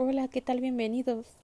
Hola, ¿qué tal? Bienvenidos.